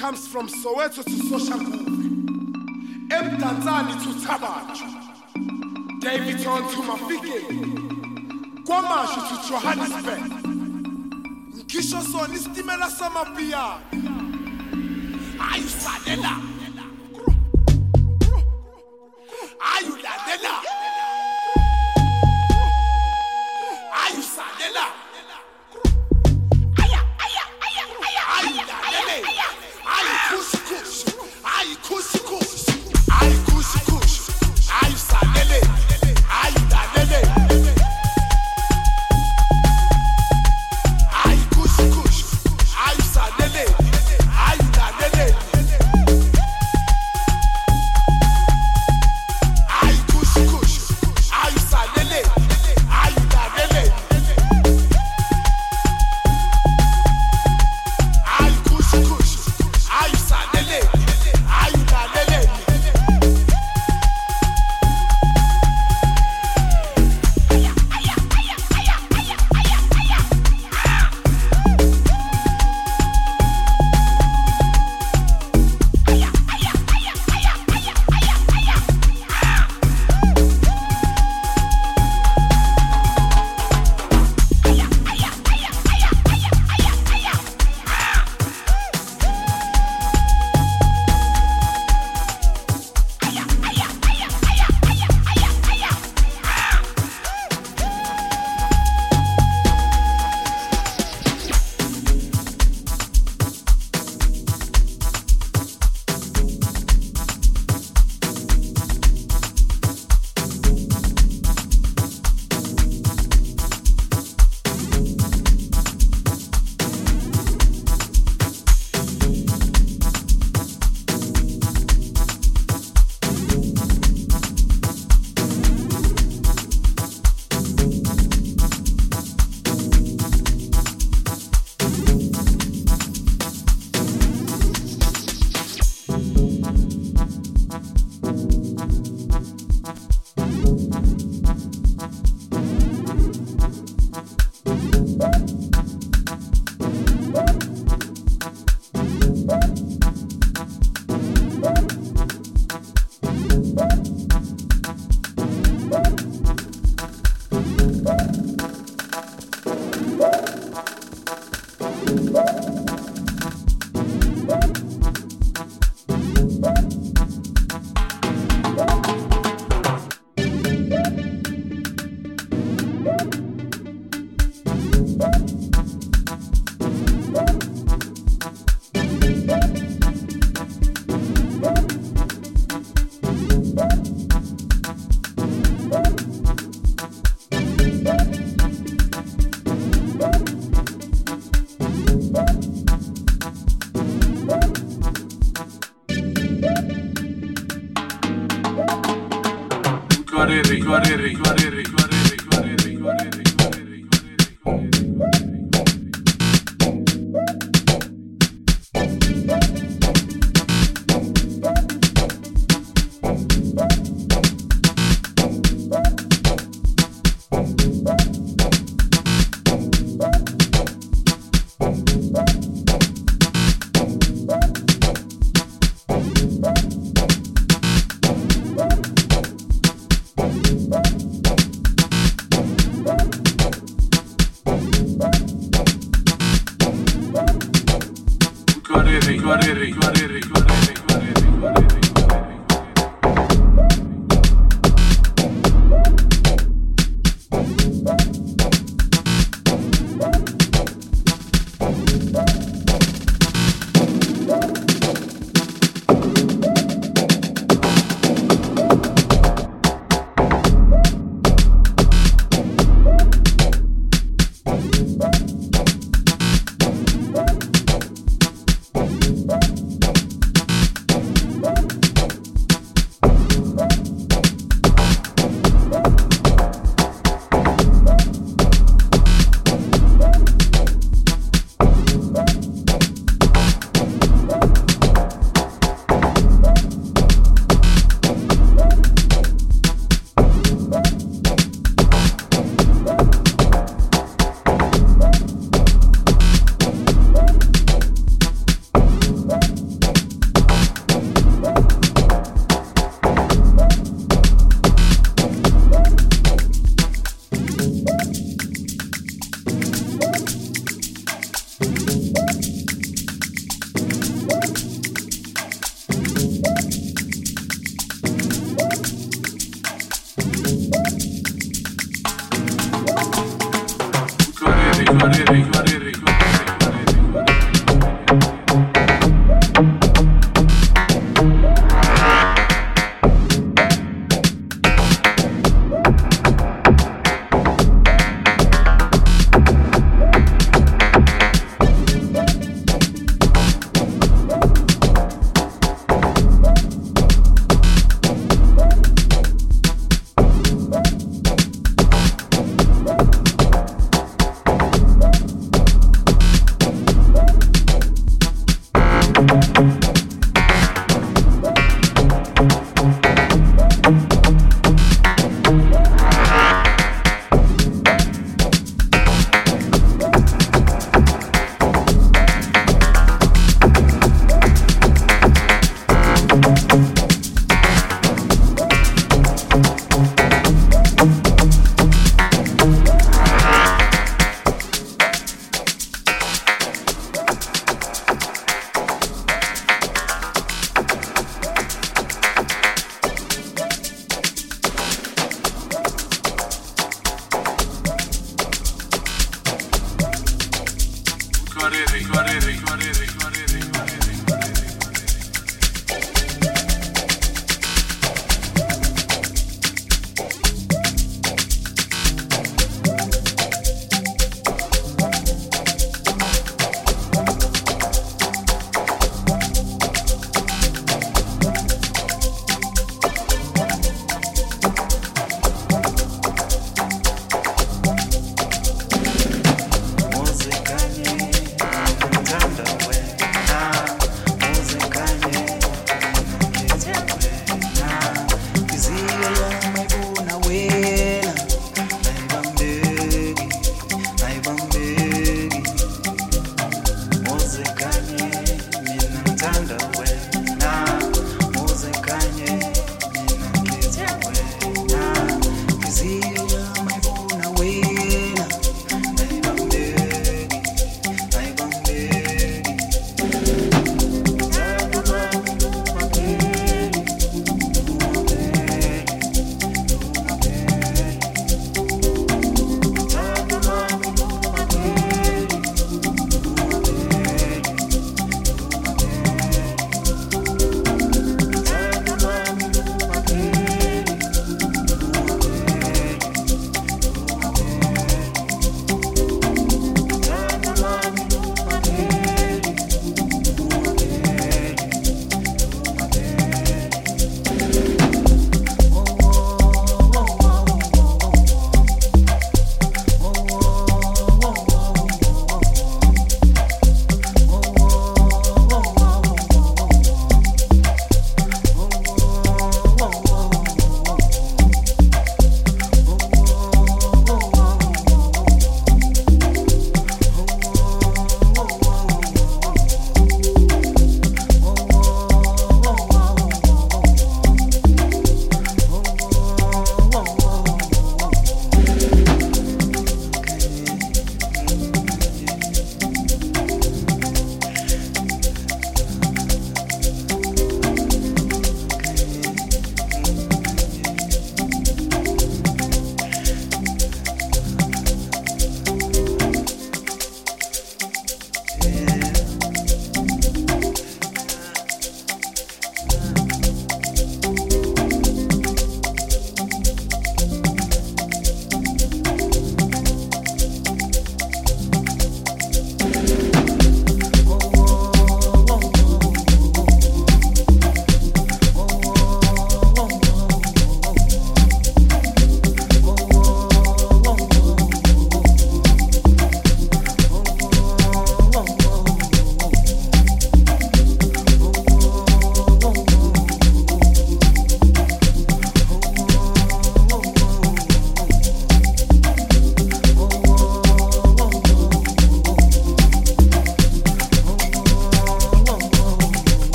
comes from Soweto to Soshanguve, Emdanzani to Tabaj, Davidson to Mafike, Kwamashu to Johannesburg, Nkisho Son isitimela samapia, ayisalela.